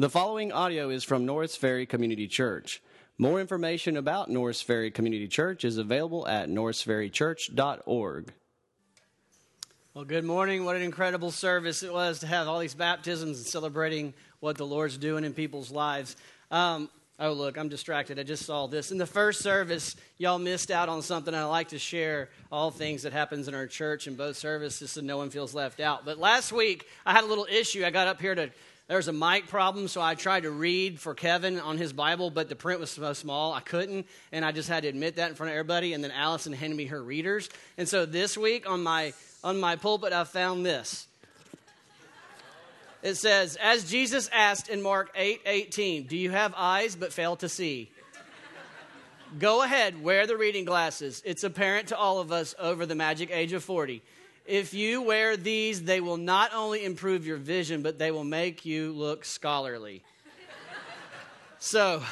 The following audio is from Norris Ferry Community Church. More information about Norris Ferry Community Church is available at norrisferrychurch.org. Well, good morning. What an incredible service it was to have all these baptisms and celebrating what the Lord's doing in people's lives. Um, oh, look, I'm distracted. I just saw this. In the first service, y'all missed out on something. I like to share all things that happens in our church in both services so no one feels left out. But last week, I had a little issue. I got up here to there was a mic problem, so I tried to read for Kevin on his Bible, but the print was so small I couldn't, and I just had to admit that in front of everybody. And then Allison handed me her readers, and so this week on my on my pulpit I found this. It says, "As Jesus asked in Mark eight eighteen, do you have eyes but fail to see?" Go ahead, wear the reading glasses. It's apparent to all of us over the magic age of 40. If you wear these, they will not only improve your vision, but they will make you look scholarly. so,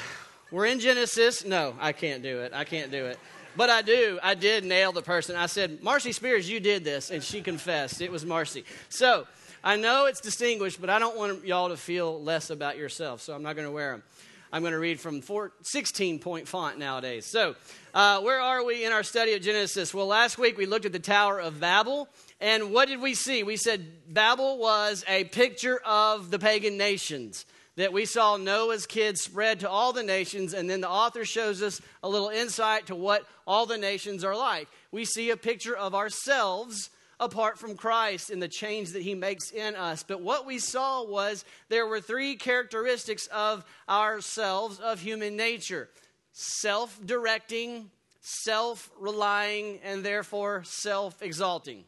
we're in Genesis. No, I can't do it. I can't do it. But I do. I did nail the person. I said, Marcy Spears, you did this. And she confessed. It was Marcy. So, I know it's distinguished, but I don't want y'all to feel less about yourself. So, I'm not going to wear them. I'm going to read from 16 point font nowadays. So, uh, where are we in our study of Genesis? Well, last week we looked at the Tower of Babel. And what did we see? We said Babel was a picture of the pagan nations. That we saw Noah's kids spread to all the nations, and then the author shows us a little insight to what all the nations are like. We see a picture of ourselves apart from Christ and the change that he makes in us. But what we saw was there were three characteristics of ourselves, of human nature self directing, self relying, and therefore self exalting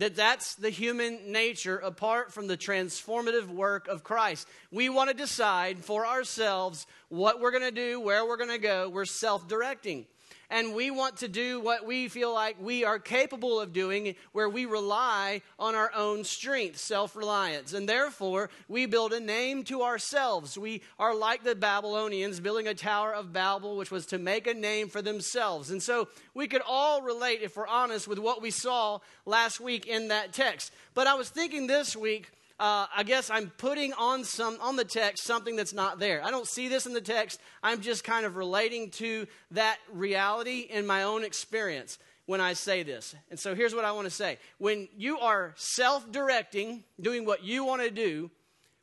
that that's the human nature apart from the transformative work of Christ. We want to decide for ourselves what we're going to do, where we're going to go. We're self directing and we want to do what we feel like we are capable of doing, where we rely on our own strength, self reliance. And therefore, we build a name to ourselves. We are like the Babylonians, building a Tower of Babel, which was to make a name for themselves. And so we could all relate, if we're honest, with what we saw last week in that text. But I was thinking this week, uh, I guess I'm putting on some on the text something that's not there. I don't see this in the text. I'm just kind of relating to that reality in my own experience when I say this. And so here's what I want to say. When you are self-directing, doing what you want to do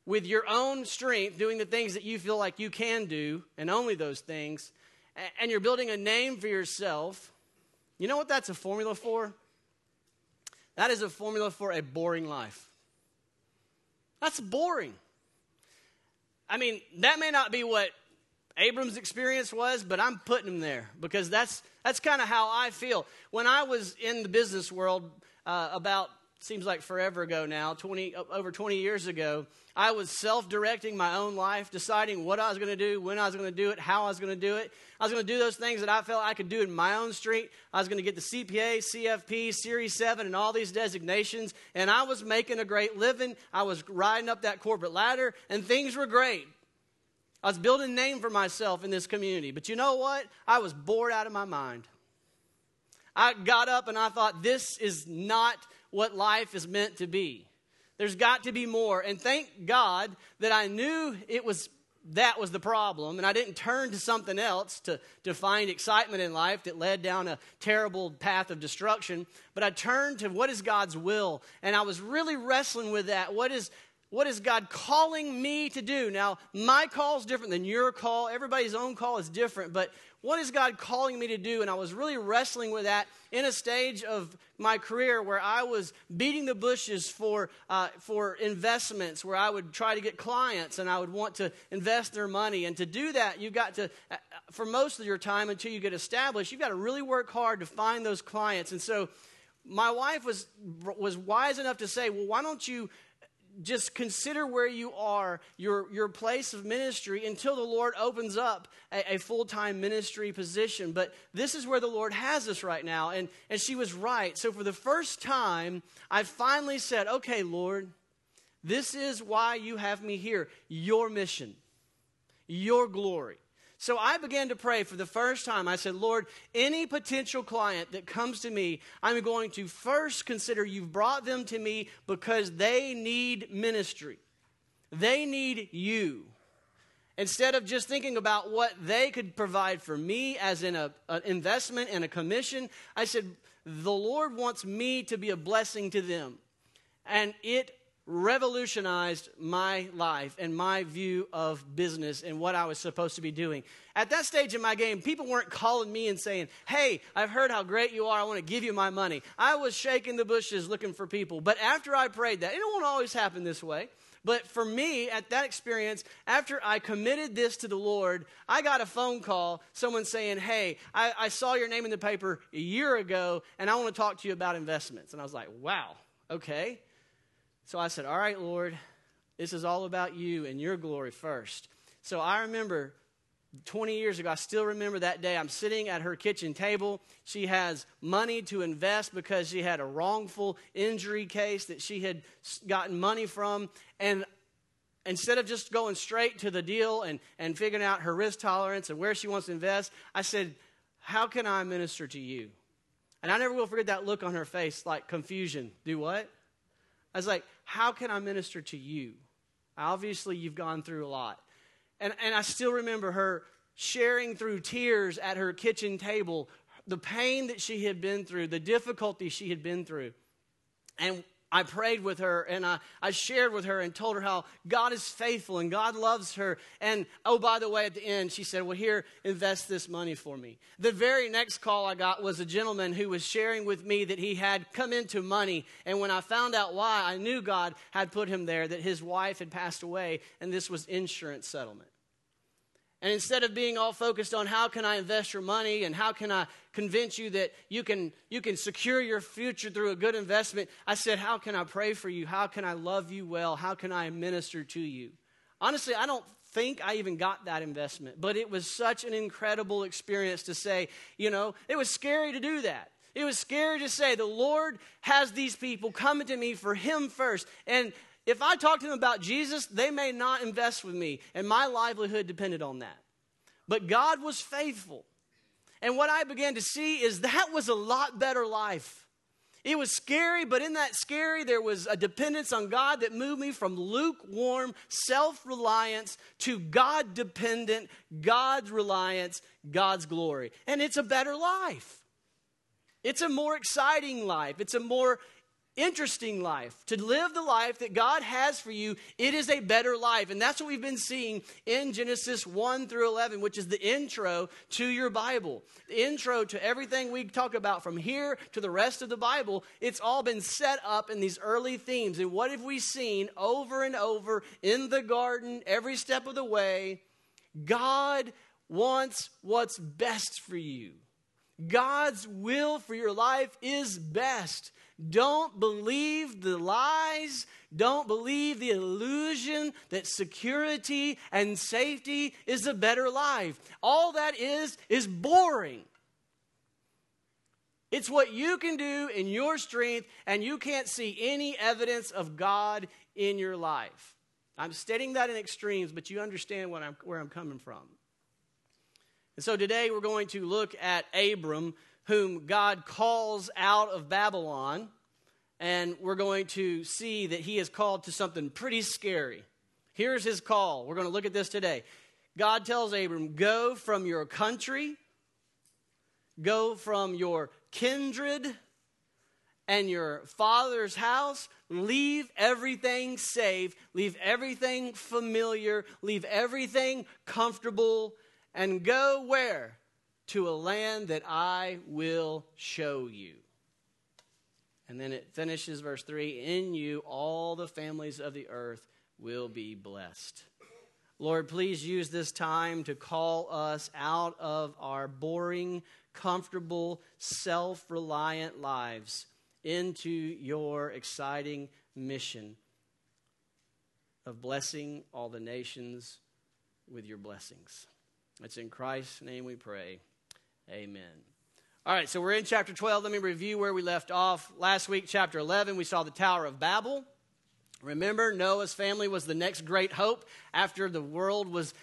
with your own strength, doing the things that you feel like you can do and only those things, and you're building a name for yourself, you know what that's a formula for? That is a formula for a boring life. That's boring. I mean, that may not be what Abram's experience was, but I'm putting him there because that's that's kind of how I feel. When I was in the business world uh, about seems like forever ago now, 20 over 20 years ago, I was self-directing my own life, deciding what I was going to do, when I was going to do it, how I was going to do it. I was going to do those things that I felt I could do in my own strength. I was going to get the CPA, CFP, Series 7, and all these designations. And I was making a great living. I was riding up that corporate ladder, and things were great. I was building a name for myself in this community. But you know what? I was bored out of my mind. I got up and I thought, this is not what life is meant to be. There's got to be more. And thank God that I knew it was that was the problem, and I didn't turn to something else to, to find excitement in life that led down a terrible path of destruction, but I turned to what is God's will, and I was really wrestling with that. What is what is God calling me to do? Now, my call is different than your call. Everybody's own call is different, but what is God calling me to do? And I was really wrestling with that in a stage of my career where I was beating the bushes for, uh, for investments, where I would try to get clients and I would want to invest their money. And to do that, you've got to, uh, for most of your time until you get established, you've got to really work hard to find those clients. And so my wife was, was wise enough to say, well, why don't you just consider where you are, your, your place of ministry, until the Lord opens up a, a full time ministry position. But this is where the Lord has us right now. And, and she was right. So for the first time, I finally said, okay, Lord, this is why you have me here your mission, your glory. So I began to pray for the first time. I said, Lord, any potential client that comes to me, I'm going to first consider you've brought them to me because they need ministry. They need you. Instead of just thinking about what they could provide for me as in a, an investment and a commission, I said, the Lord wants me to be a blessing to them. And it revolutionized my life and my view of business and what I was supposed to be doing. At that stage in my game, people weren't calling me and saying, Hey, I've heard how great you are. I want to give you my money. I was shaking the bushes looking for people. But after I prayed that, it won't always happen this way. But for me, at that experience, after I committed this to the Lord, I got a phone call, someone saying, Hey, I, I saw your name in the paper a year ago, and I want to talk to you about investments. And I was like, Wow, okay. So I said, All right, Lord, this is all about you and your glory first. So I remember 20 years ago, I still remember that day. I'm sitting at her kitchen table. She has money to invest because she had a wrongful injury case that she had gotten money from. And instead of just going straight to the deal and, and figuring out her risk tolerance and where she wants to invest, I said, How can I minister to you? And I never will forget that look on her face, like confusion. Do what? I was like, How can I minister to you? Obviously, you've gone through a lot. And, and I still remember her sharing through tears at her kitchen table the pain that she had been through, the difficulty she had been through. And I prayed with her and I, I shared with her and told her how God is faithful and God loves her. And oh, by the way, at the end, she said, Well, here, invest this money for me. The very next call I got was a gentleman who was sharing with me that he had come into money. And when I found out why, I knew God had put him there, that his wife had passed away, and this was insurance settlement. And instead of being all focused on how can I invest your money and how can I convince you that you can, you can secure your future through a good investment, I said, How can I pray for you? How can I love you well? How can I minister to you? Honestly, I don't think I even got that investment, but it was such an incredible experience to say, you know, it was scary to do that. It was scary to say, the Lord has these people coming to me for Him first. And if I talk to them about Jesus, they may not invest with me, and my livelihood depended on that. But God was faithful. And what I began to see is that was a lot better life. It was scary, but in that scary, there was a dependence on God that moved me from lukewarm self reliance to God dependent, God's reliance, God's glory. And it's a better life. It's a more exciting life. It's a more interesting life, to live the life that God has for you, it is a better life. And that's what we've been seeing in Genesis 1 through 11, which is the intro to your Bible. The intro to everything we talk about from here to the rest of the Bible, it's all been set up in these early themes. And what have we seen over and over in the garden, every step of the way? God wants what's best for you. God's will for your life is best. Don't believe the lies. Don't believe the illusion that security and safety is a better life. All that is, is boring. It's what you can do in your strength, and you can't see any evidence of God in your life. I'm stating that in extremes, but you understand I'm, where I'm coming from. And so today we're going to look at Abram, whom God calls out of Babylon, and we're going to see that he is called to something pretty scary. Here's his call. We're going to look at this today. God tells Abram, Go from your country, go from your kindred and your father's house, leave everything safe, leave everything familiar, leave everything comfortable, and go where? To a land that I will show you. And then it finishes verse 3 In you, all the families of the earth will be blessed. Lord, please use this time to call us out of our boring, comfortable, self reliant lives into your exciting mission of blessing all the nations with your blessings. It's in Christ's name we pray. Amen. All right, so we're in chapter 12. Let me review where we left off. Last week, chapter 11, we saw the Tower of Babel. Remember, Noah's family was the next great hope after the world was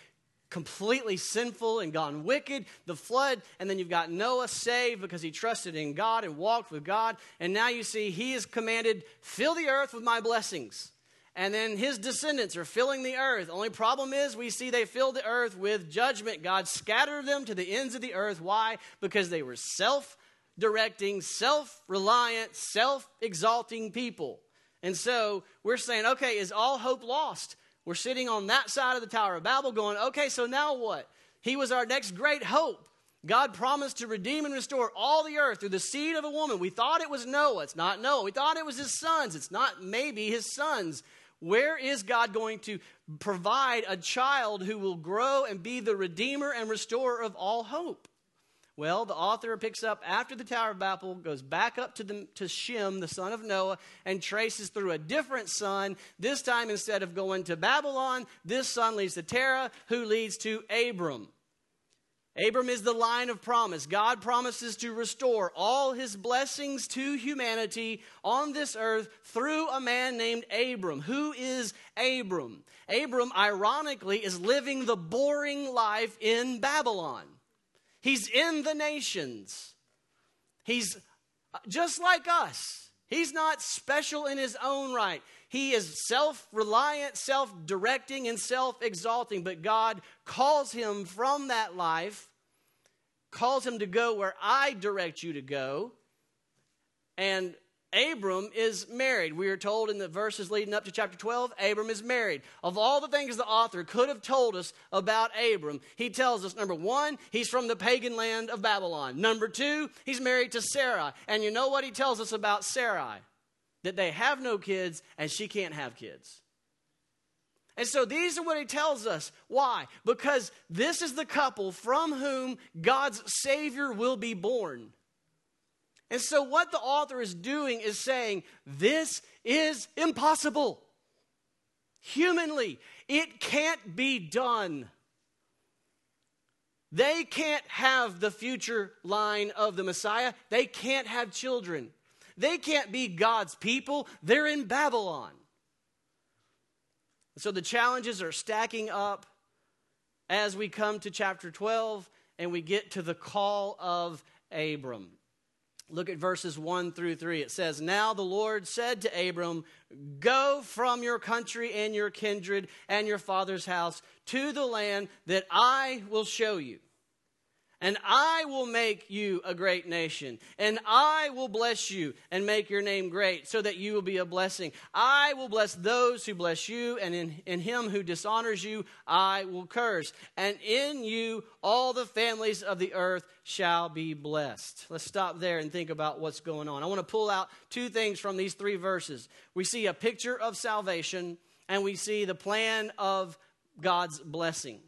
completely sinful and gone wicked, the flood, and then you've got Noah saved because he trusted in God and walked with God. And now you see he is commanded, fill the earth with my blessings. And then his descendants are filling the earth. Only problem is we see they fill the earth with judgment. God scattered them to the ends of the earth. Why? Because they were self directing, self reliant, self exalting people. And so we're saying, okay, is all hope lost? We're sitting on that side of the Tower of Babel going, okay, so now what? He was our next great hope. God promised to redeem and restore all the earth through the seed of a woman. We thought it was Noah. It's not Noah. We thought it was his sons. It's not maybe his sons. Where is God going to provide a child who will grow and be the redeemer and restorer of all hope? Well, the author picks up after the Tower of Babel, goes back up to, the, to Shem, the son of Noah, and traces through a different son. This time, instead of going to Babylon, this son leads to Terah, who leads to Abram. Abram is the line of promise. God promises to restore all his blessings to humanity on this earth through a man named Abram. Who is Abram? Abram, ironically, is living the boring life in Babylon. He's in the nations. He's uh, just like us. He's not special in his own right. He is self reliant, self directing, and self exalting, but God calls him from that life, calls him to go where I direct you to go. And Abram is married. We are told in the verses leading up to chapter 12, Abram is married. Of all the things the author could have told us about Abram, he tells us number one, he's from the pagan land of Babylon. Number two, he's married to Sarai. And you know what he tells us about Sarai? That they have no kids and she can't have kids. And so these are what he tells us. Why? Because this is the couple from whom God's Savior will be born. And so, what the author is doing is saying, This is impossible. Humanly, it can't be done. They can't have the future line of the Messiah. They can't have children. They can't be God's people. They're in Babylon. So the challenges are stacking up as we come to chapter 12 and we get to the call of Abram. Look at verses 1 through 3. It says, Now the Lord said to Abram, Go from your country and your kindred and your father's house to the land that I will show you. And I will make you a great nation, and I will bless you and make your name great, so that you will be a blessing. I will bless those who bless you, and in, in him who dishonors you, I will curse. And in you, all the families of the earth shall be blessed. Let's stop there and think about what's going on. I want to pull out two things from these three verses. We see a picture of salvation, and we see the plan of God's blessing.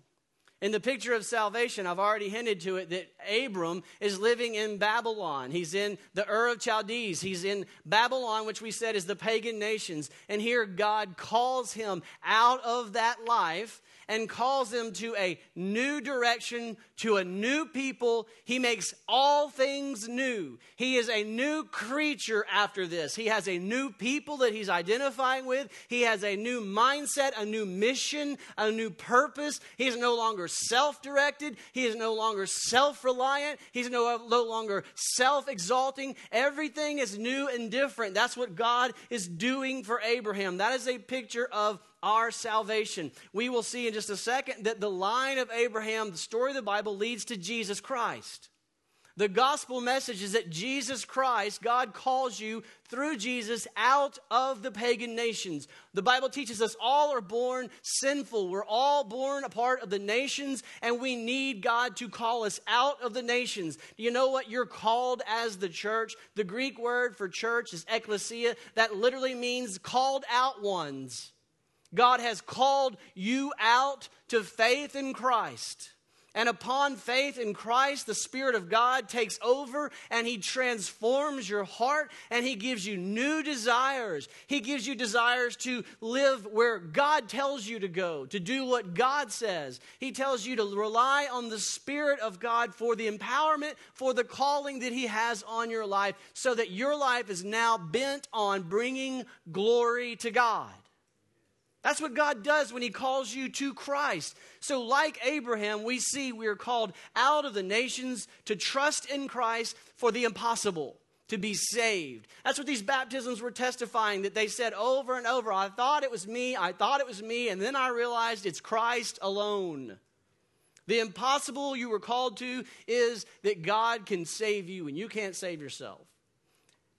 In the picture of salvation, I've already hinted to it that Abram is living in Babylon. He's in the Ur of Chaldees. He's in Babylon, which we said is the pagan nations. And here God calls him out of that life and calls them to a new direction, to a new people. He makes all things new. He is a new creature after this. He has a new people that he's identifying with. He has a new mindset, a new mission, a new purpose. He is no longer self directed. He is no longer self reliant. He's no, no longer self exalting. Everything is new and different. That's what God is doing for Abraham. That is a picture of our salvation. We will see in just a second that the line of Abraham, the story of the Bible, leads to Jesus Christ. The gospel message is that Jesus Christ, God calls you through Jesus out of the pagan nations. The Bible teaches us all are born sinful. We're all born a part of the nations, and we need God to call us out of the nations. Do you know what you're called as the church? The Greek word for church is ekklesia. That literally means called out ones. God has called you out to faith in Christ. And upon faith in Christ, the Spirit of God takes over and He transforms your heart and He gives you new desires. He gives you desires to live where God tells you to go, to do what God says. He tells you to rely on the Spirit of God for the empowerment, for the calling that He has on your life, so that your life is now bent on bringing glory to God. That's what God does when He calls you to Christ. So, like Abraham, we see we are called out of the nations to trust in Christ for the impossible, to be saved. That's what these baptisms were testifying that they said over and over, I thought it was me, I thought it was me, and then I realized it's Christ alone. The impossible you were called to is that God can save you and you can't save yourself.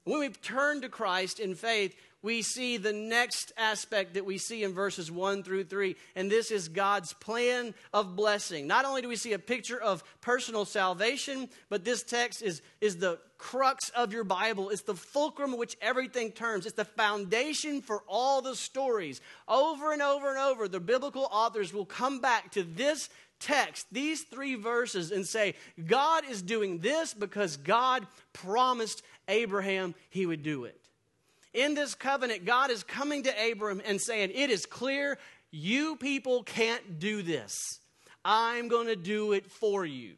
When we turn to Christ in faith, we see the next aspect that we see in verses 1 through 3, and this is God's plan of blessing. Not only do we see a picture of personal salvation, but this text is, is the crux of your Bible. It's the fulcrum which everything turns. It's the foundation for all the stories. Over and over and over, the biblical authors will come back to this text, these three verses, and say, God is doing this because God promised Abraham he would do it in this covenant, God is coming to Abram and saying, It is clear you people can't do this. I'm going to do it for you.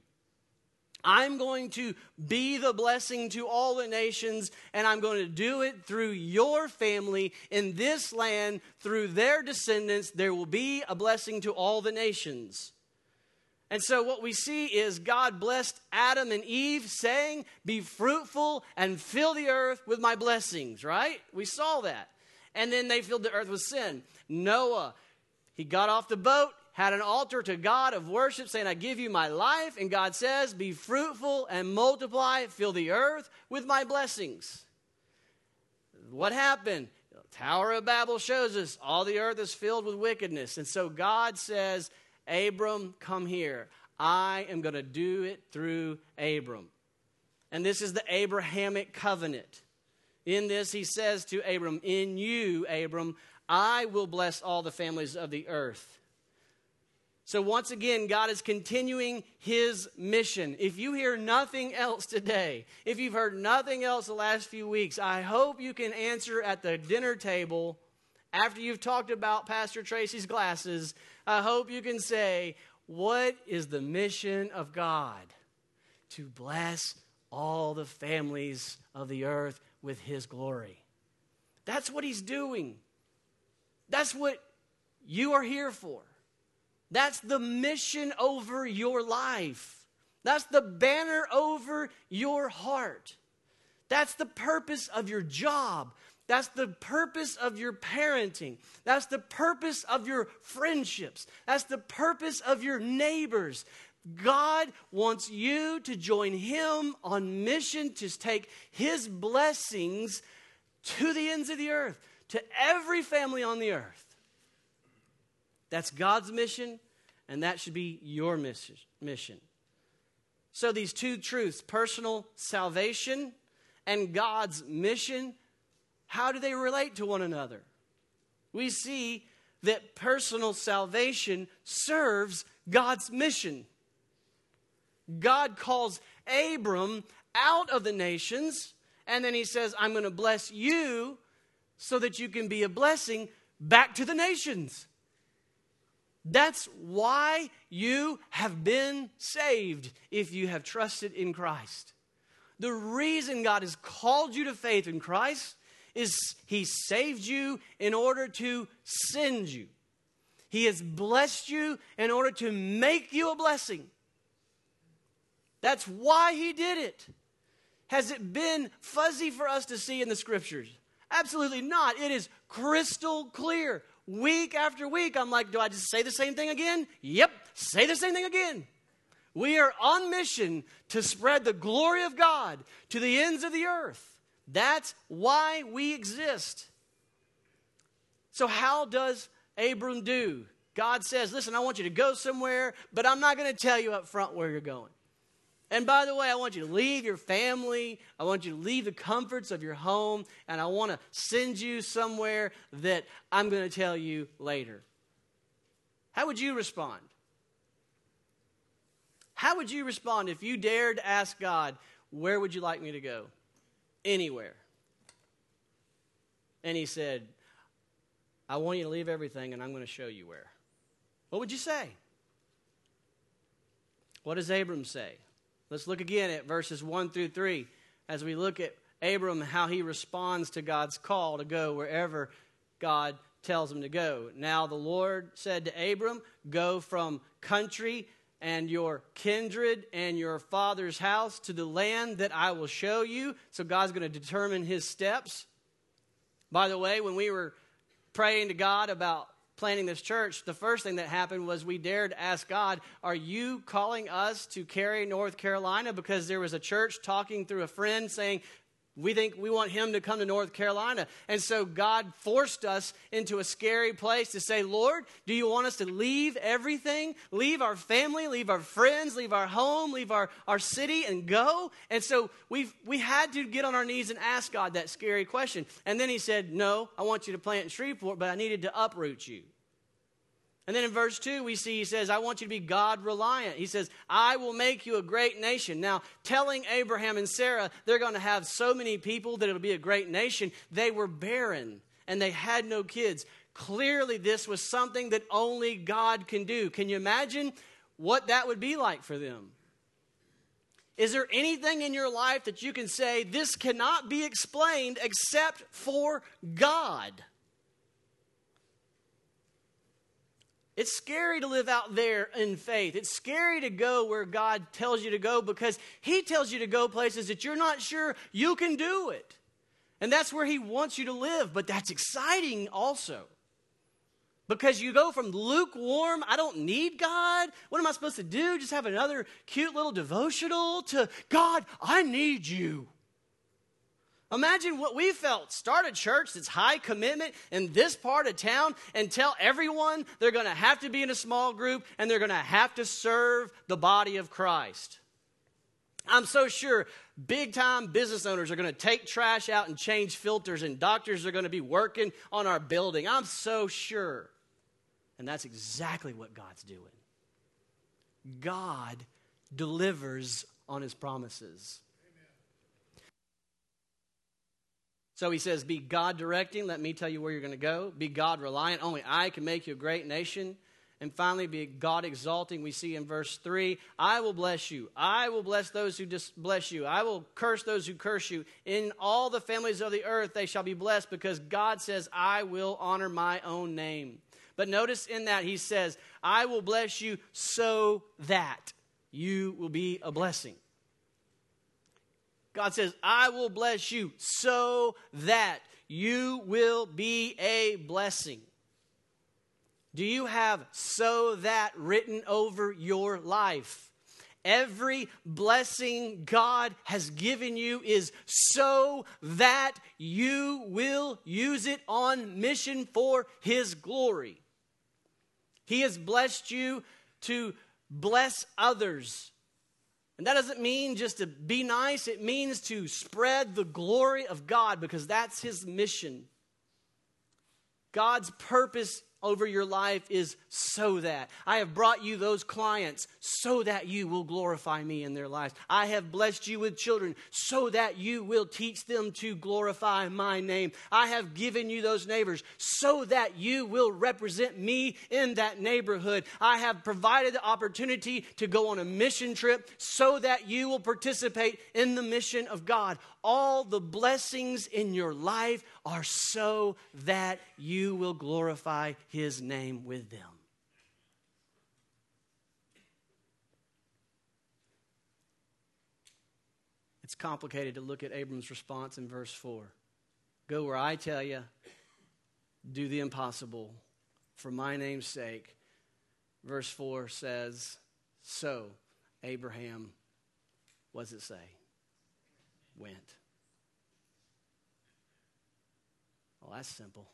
I'm going to be the blessing to all the nations, and I'm going to do it through your family in this land, through their descendants. There will be a blessing to all the nations. And so, what we see is God blessed Adam and Eve, saying, Be fruitful and fill the earth with my blessings, right? We saw that. And then they filled the earth with sin. Noah, he got off the boat, had an altar to God of worship, saying, I give you my life. And God says, Be fruitful and multiply, fill the earth with my blessings. What happened? The Tower of Babel shows us all the earth is filled with wickedness. And so God says, Abram, come here. I am going to do it through Abram. And this is the Abrahamic covenant. In this, he says to Abram, In you, Abram, I will bless all the families of the earth. So, once again, God is continuing his mission. If you hear nothing else today, if you've heard nothing else the last few weeks, I hope you can answer at the dinner table after you've talked about Pastor Tracy's glasses I hope you can say, What is the mission of God? To bless all the families of the earth with His glory. That's what He's doing. That's what you are here for. That's the mission over your life. That's the banner over your heart. That's the purpose of your job. That's the purpose of your parenting. That's the purpose of your friendships. That's the purpose of your neighbors. God wants you to join Him on mission to take His blessings to the ends of the earth, to every family on the earth. That's God's mission, and that should be your mission. So, these two truths personal salvation and God's mission how do they relate to one another? We see that personal salvation serves God's mission. God calls Abram out of the nations, and then he says, I'm going to bless you so that you can be a blessing back to the nations. That's why you have been saved if you have trusted in Christ. The reason God has called you to faith in Christ is He saved you in order to send you. He has blessed you in order to make you a blessing. That's why He did it. Has it been fuzzy for us to see in the scriptures? Absolutely not. It is crystal clear. Week after week, I'm like, do I just say the same thing again? Yep, say the same thing again. We are on mission to spread the glory of God to the ends of the earth. That's why we exist. So, how does Abram do? God says, Listen, I want you to go somewhere, but I'm not going to tell you up front where you're going. And by the way, I want you to leave your family. I want you to leave the comforts of your home. And I want to send you somewhere that I'm going to tell you later. How would you respond? How would you respond if you dared to ask God, Where would you like me to go? Anywhere. And he said, I want you to leave everything and I'm going to show you where. What would you say? What does Abram say? Let's look again at verses 1 through 3 as we look at Abram, how he responds to God's call to go wherever God tells him to go. Now the Lord said to Abram, Go from country and your kindred and your father's house to the land that I will show you. So God's going to determine his steps. By the way, when we were praying to God about planning this church, the first thing that happened was we dared ask God, Are you calling us to Cary North Carolina? Because there was a church talking through a friend saying, we think we want him to come to North Carolina. And so God forced us into a scary place to say, Lord, do you want us to leave everything? Leave our family, leave our friends, leave our home, leave our, our city and go? And so we we had to get on our knees and ask God that scary question. And then he said, No, I want you to plant in Shreveport, but I needed to uproot you. And then in verse 2, we see he says, I want you to be God reliant. He says, I will make you a great nation. Now, telling Abraham and Sarah they're going to have so many people that it'll be a great nation, they were barren and they had no kids. Clearly, this was something that only God can do. Can you imagine what that would be like for them? Is there anything in your life that you can say, this cannot be explained except for God? It's scary to live out there in faith. It's scary to go where God tells you to go because He tells you to go places that you're not sure you can do it. And that's where He wants you to live. But that's exciting also. Because you go from lukewarm, I don't need God. What am I supposed to do? Just have another cute little devotional to God, I need you. Imagine what we felt. Start a church that's high commitment in this part of town and tell everyone they're going to have to be in a small group and they're going to have to serve the body of Christ. I'm so sure big time business owners are going to take trash out and change filters, and doctors are going to be working on our building. I'm so sure. And that's exactly what God's doing. God delivers on his promises. So he says, Be God directing. Let me tell you where you're going to go. Be God reliant. Only I can make you a great nation. And finally, be God exalting. We see in verse 3 I will bless you. I will bless those who dis- bless you. I will curse those who curse you. In all the families of the earth they shall be blessed because God says, I will honor my own name. But notice in that he says, I will bless you so that you will be a blessing. God says, I will bless you so that you will be a blessing. Do you have so that written over your life? Every blessing God has given you is so that you will use it on mission for His glory. He has blessed you to bless others and that doesn't mean just to be nice, it means to spread the glory of God because that's his mission. God's purpose over your life is so that. I have brought you those clients so that you will glorify me in their lives. I have blessed you with children so that you will teach them to glorify my name. I have given you those neighbors so that you will represent me in that neighborhood. I have provided the opportunity to go on a mission trip so that you will participate in the mission of God. All the blessings in your life are so that you will glorify his name with them. It's complicated to look at Abram's response in verse 4. Go where I tell you, do the impossible for my name's sake. Verse 4 says, So Abraham, what does it say? Went. Well, that's simple.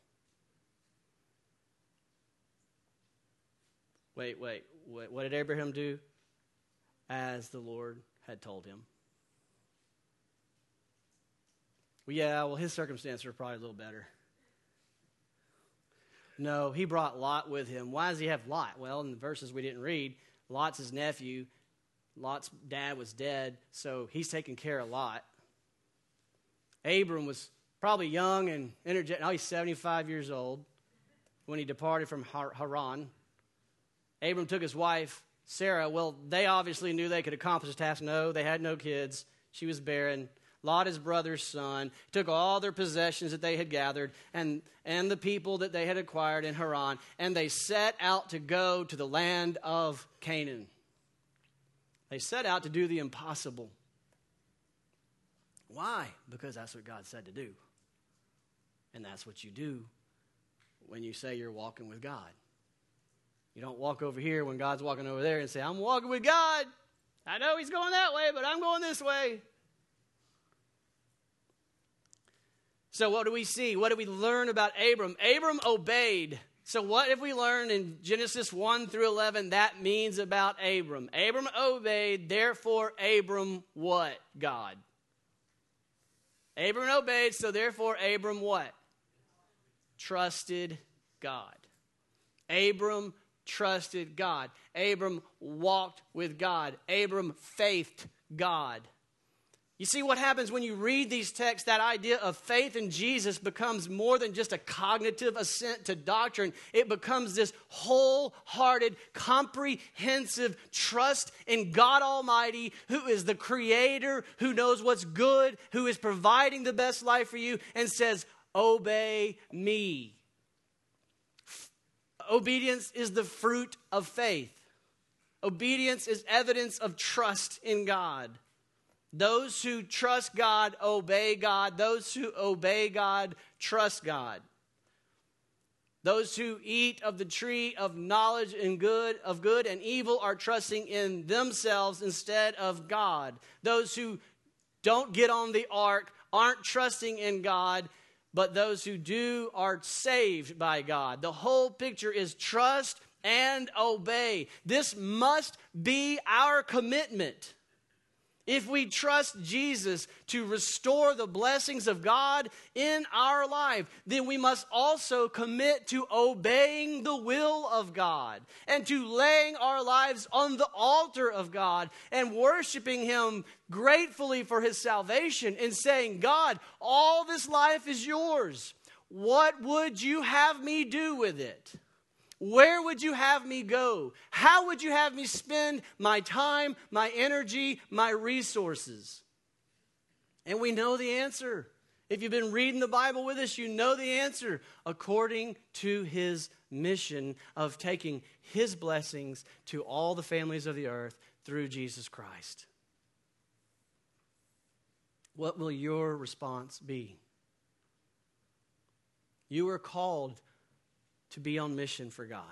Wait, wait, wait. What did Abraham do? As the Lord had told him. Well, yeah, well, his circumstances are probably a little better. No, he brought Lot with him. Why does he have Lot? Well, in the verses we didn't read, Lot's his nephew. Lot's dad was dead, so he's taking care of Lot. Abram was probably young and energetic. Now he's 75 years old when he departed from Haran. Abram took his wife, Sarah. Well, they obviously knew they could accomplish the task. No, they had no kids. She was barren. Lot, his brother's son, took all their possessions that they had gathered and, and the people that they had acquired in Haran, and they set out to go to the land of Canaan. They set out to do the impossible. Why? Because that's what God said to do. And that's what you do when you say you're walking with God. You don't walk over here when God's walking over there and say, I'm walking with God. I know He's going that way, but I'm going this way. So, what do we see? What do we learn about Abram? Abram obeyed. So, what have we learned in Genesis 1 through 11 that means about Abram? Abram obeyed, therefore, Abram what? God. Abram obeyed, so therefore, Abram what? Trusted God. Abram trusted God. Abram walked with God. Abram faithed God. You see what happens when you read these texts, that idea of faith in Jesus becomes more than just a cognitive assent to doctrine. It becomes this wholehearted, comprehensive trust in God Almighty, who is the creator, who knows what's good, who is providing the best life for you, and says, Obey me. Obedience is the fruit of faith. Obedience is evidence of trust in God. Those who trust God obey God. Those who obey God trust God. Those who eat of the tree of knowledge and good of good and evil are trusting in themselves instead of God. Those who don't get on the ark aren't trusting in God, but those who do are saved by God. The whole picture is trust and obey. This must be our commitment. If we trust Jesus to restore the blessings of God in our life, then we must also commit to obeying the will of God and to laying our lives on the altar of God and worshiping Him gratefully for His salvation and saying, God, all this life is yours. What would you have me do with it? Where would you have me go? How would you have me spend my time, my energy, my resources? And we know the answer. If you've been reading the Bible with us, you know the answer. According to his mission of taking his blessings to all the families of the earth through Jesus Christ. What will your response be? You are called to be on mission for God.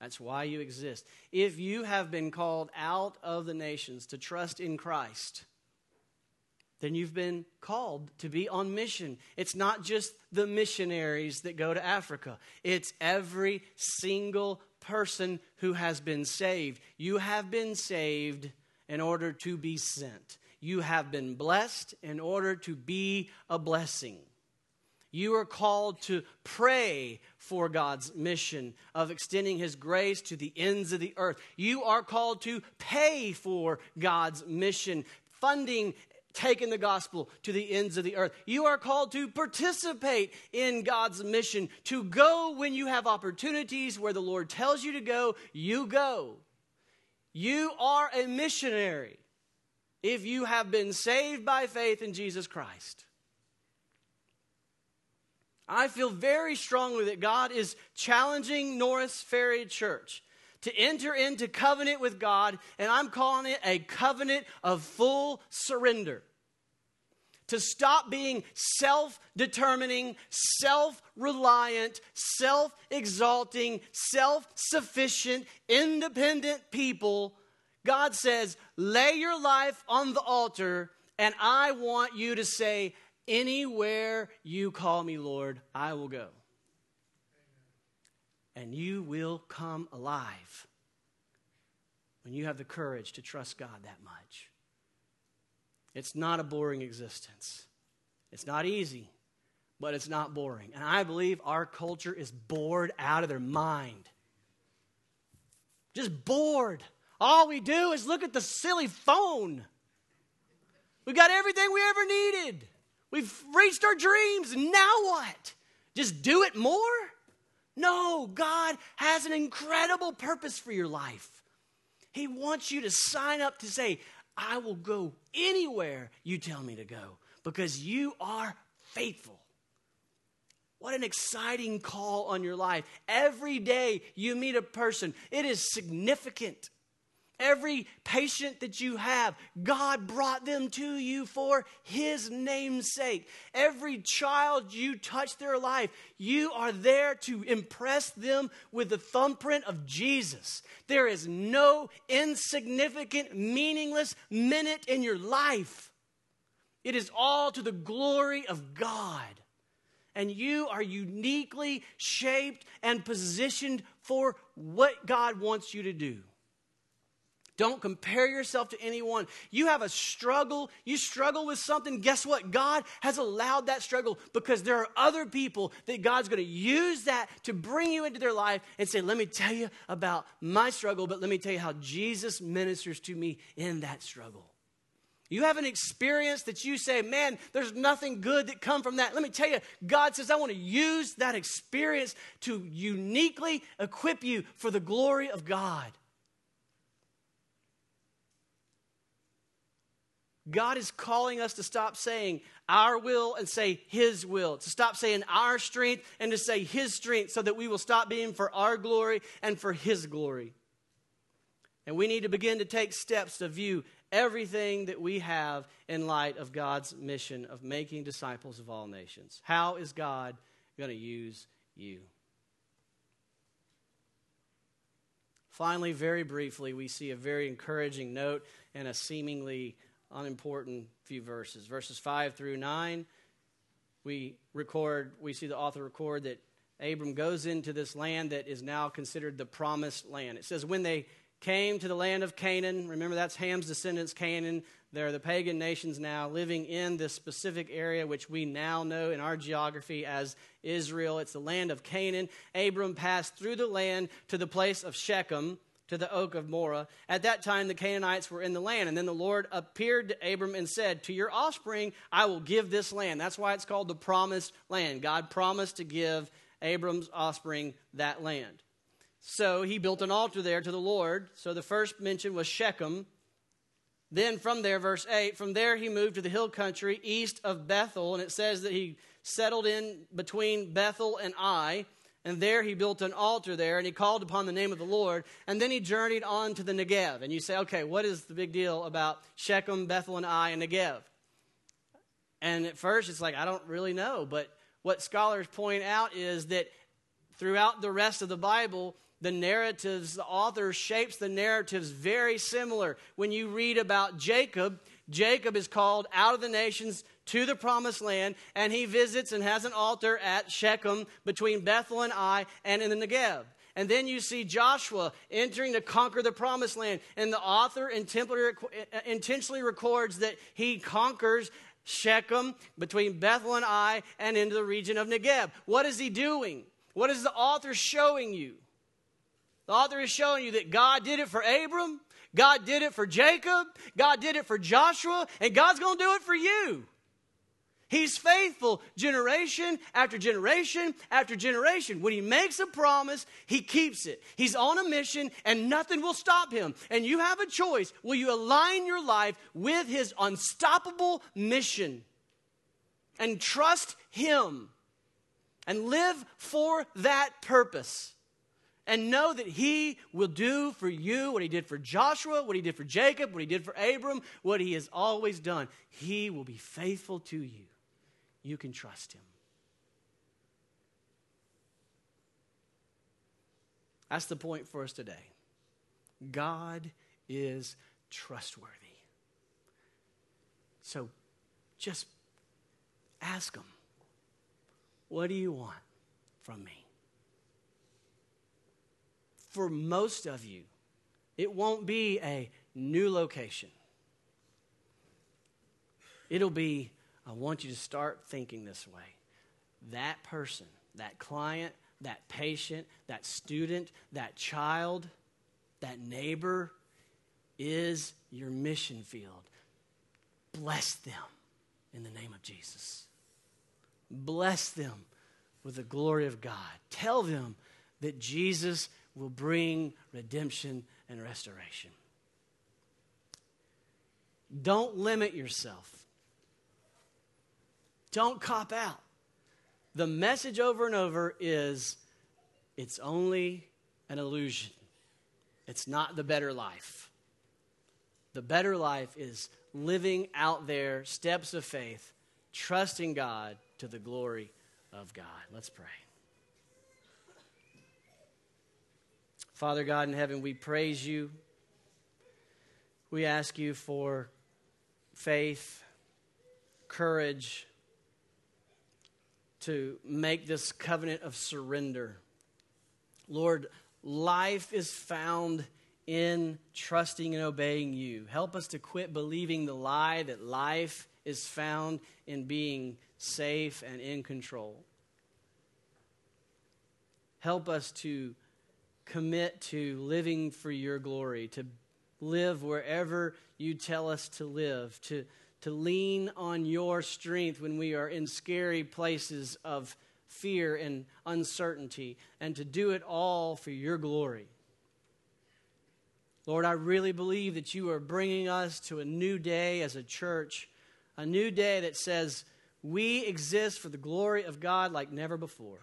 That's why you exist. If you have been called out of the nations to trust in Christ, then you've been called to be on mission. It's not just the missionaries that go to Africa, it's every single person who has been saved. You have been saved in order to be sent, you have been blessed in order to be a blessing. You are called to pray for God's mission of extending His grace to the ends of the earth. You are called to pay for God's mission, funding taking the gospel to the ends of the earth. You are called to participate in God's mission, to go when you have opportunities where the Lord tells you to go, you go. You are a missionary if you have been saved by faith in Jesus Christ. I feel very strongly that God is challenging Norris Ferry Church to enter into covenant with God, and I'm calling it a covenant of full surrender. To stop being self determining, self reliant, self exalting, self sufficient, independent people. God says, lay your life on the altar, and I want you to say, Anywhere you call me, Lord, I will go. And you will come alive when you have the courage to trust God that much. It's not a boring existence. It's not easy, but it's not boring. And I believe our culture is bored out of their mind. Just bored. All we do is look at the silly phone. We got everything we ever needed. We've reached our dreams. Now what? Just do it more? No, God has an incredible purpose for your life. He wants you to sign up to say, I will go anywhere you tell me to go because you are faithful. What an exciting call on your life. Every day you meet a person, it is significant. Every patient that you have, God brought them to you for His name's sake. Every child you touch their life, you are there to impress them with the thumbprint of Jesus. There is no insignificant, meaningless minute in your life. It is all to the glory of God. And you are uniquely shaped and positioned for what God wants you to do. Don't compare yourself to anyone. You have a struggle, you struggle with something. Guess what? God has allowed that struggle because there are other people that God's going to use that to bring you into their life and say, Let me tell you about my struggle, but let me tell you how Jesus ministers to me in that struggle. You have an experience that you say, man, there's nothing good that come from that. Let me tell you, God says, I want to use that experience to uniquely equip you for the glory of God. God is calling us to stop saying our will and say His will, to stop saying our strength and to say His strength, so that we will stop being for our glory and for His glory. And we need to begin to take steps to view everything that we have in light of God's mission of making disciples of all nations. How is God going to use you? Finally, very briefly, we see a very encouraging note and a seemingly unimportant few verses. Verses 5 through 9, we record, we see the author record that Abram goes into this land that is now considered the promised land. It says, when they came to the land of Canaan, remember that's Ham's descendants, Canaan. They're the pagan nations now living in this specific area, which we now know in our geography as Israel. It's the land of Canaan. Abram passed through the land to the place of Shechem to the oak of Moreh. At that time, the Canaanites were in the land. And then the Lord appeared to Abram and said, To your offspring, I will give this land. That's why it's called the promised land. God promised to give Abram's offspring that land. So he built an altar there to the Lord. So the first mention was Shechem. Then from there, verse 8, from there he moved to the hill country east of Bethel. And it says that he settled in between Bethel and Ai. And there he built an altar there and he called upon the name of the Lord. And then he journeyed on to the Negev. And you say, okay, what is the big deal about Shechem, Bethel, and Ai, and Negev? And at first it's like, I don't really know. But what scholars point out is that throughout the rest of the Bible, the narratives, the author shapes the narratives very similar. When you read about Jacob, Jacob is called out of the nations to the promised land, and he visits and has an altar at Shechem between Bethel and Ai and in the Negev. And then you see Joshua entering to conquer the promised land. And the author intentionally records that he conquers Shechem between Bethel and Ai and into the region of Negev. What is he doing? What is the author showing you? The author is showing you that God did it for Abram, God did it for Jacob, God did it for Joshua, and God's going to do it for you. He's faithful generation after generation after generation. When he makes a promise, he keeps it. He's on a mission and nothing will stop him. And you have a choice. Will you align your life with his unstoppable mission and trust him and live for that purpose? and know that He will do for you what He did for Joshua, what He did for Jacob, what He did for Abram, what He has always done. He will be faithful to you you can trust Him. That's the point for us today. God is trustworthy. So just ask Him, What do you want from me? For most of you, it won't be a new location. It'll be I want you to start thinking this way. That person, that client, that patient, that student, that child, that neighbor is your mission field. Bless them in the name of Jesus. Bless them with the glory of God. Tell them that Jesus will bring redemption and restoration. Don't limit yourself don't cop out. The message over and over is it's only an illusion, it's not the better life. The better life is living out their steps of faith, trusting God to the glory of God. Let's pray. Father God in heaven, we praise you. We ask you for faith, courage to make this covenant of surrender. Lord, life is found in trusting and obeying you. Help us to quit believing the lie that life is found in being safe and in control. Help us to commit to living for your glory, to live wherever you tell us to live, to, to lean on your strength when we are in scary places of fear and uncertainty, and to do it all for your glory. Lord, I really believe that you are bringing us to a new day as a church, a new day that says we exist for the glory of God like never before.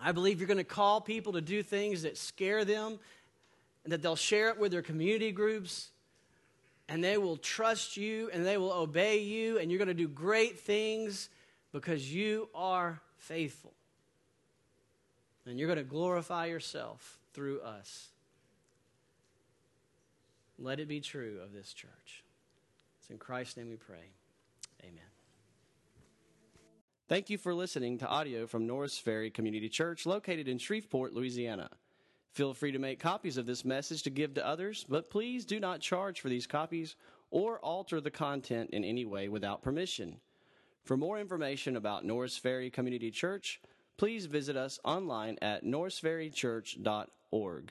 I believe you're going to call people to do things that scare them and that they'll share it with their community groups and they will trust you and they will obey you and you're going to do great things because you are faithful. And you're going to glorify yourself through us. Let it be true of this church. It's in Christ's name we pray. Amen. Thank you for listening to audio from Norris Ferry Community Church located in Shreveport, Louisiana. Feel free to make copies of this message to give to others, but please do not charge for these copies or alter the content in any way without permission. For more information about Norris Ferry Community Church, please visit us online at norrisferrychurch.org.